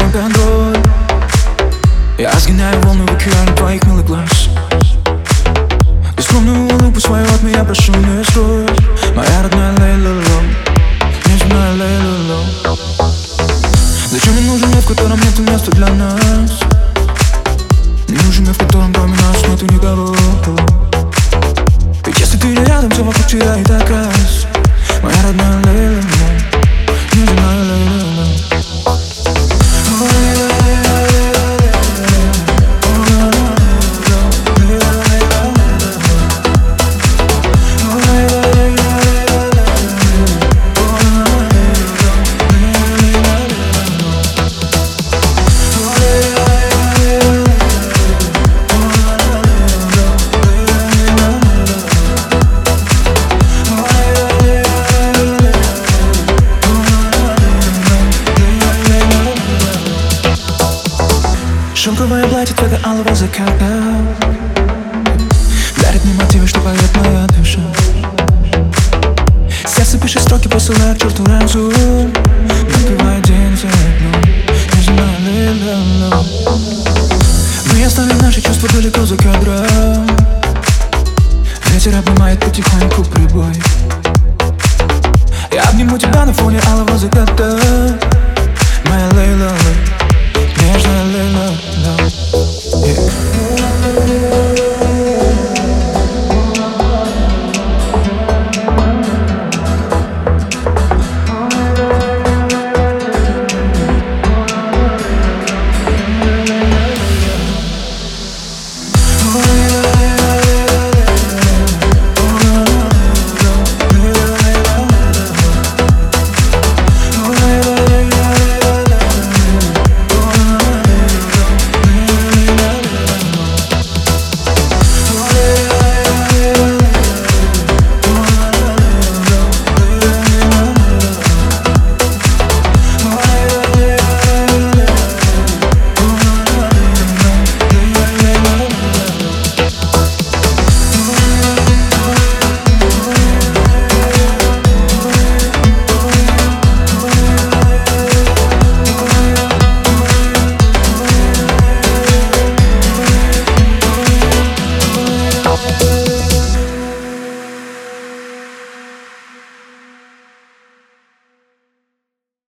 алкоголь Я сгоняю волны в океан твоих милых глаз. Бескромную улыбку свою от меня прошу не скрой Моя родная Лейла Ло Нежная Лейла Ло Зачем мне нужен мир, в котором нет места для нас? Не нужен мир, в котором кроме нас нету никого. Ведь если ты не рядом, все вокруг тебя и так алого заката. Дарит мне мотивы, что поет моя душа. Сердце пишет строки, посылает черту разум. Напивает день за днем Мы оставим наши чувства далеко за кадром. Ветер обнимает потихоньку прибой. Я обниму тебя на фоне алого заката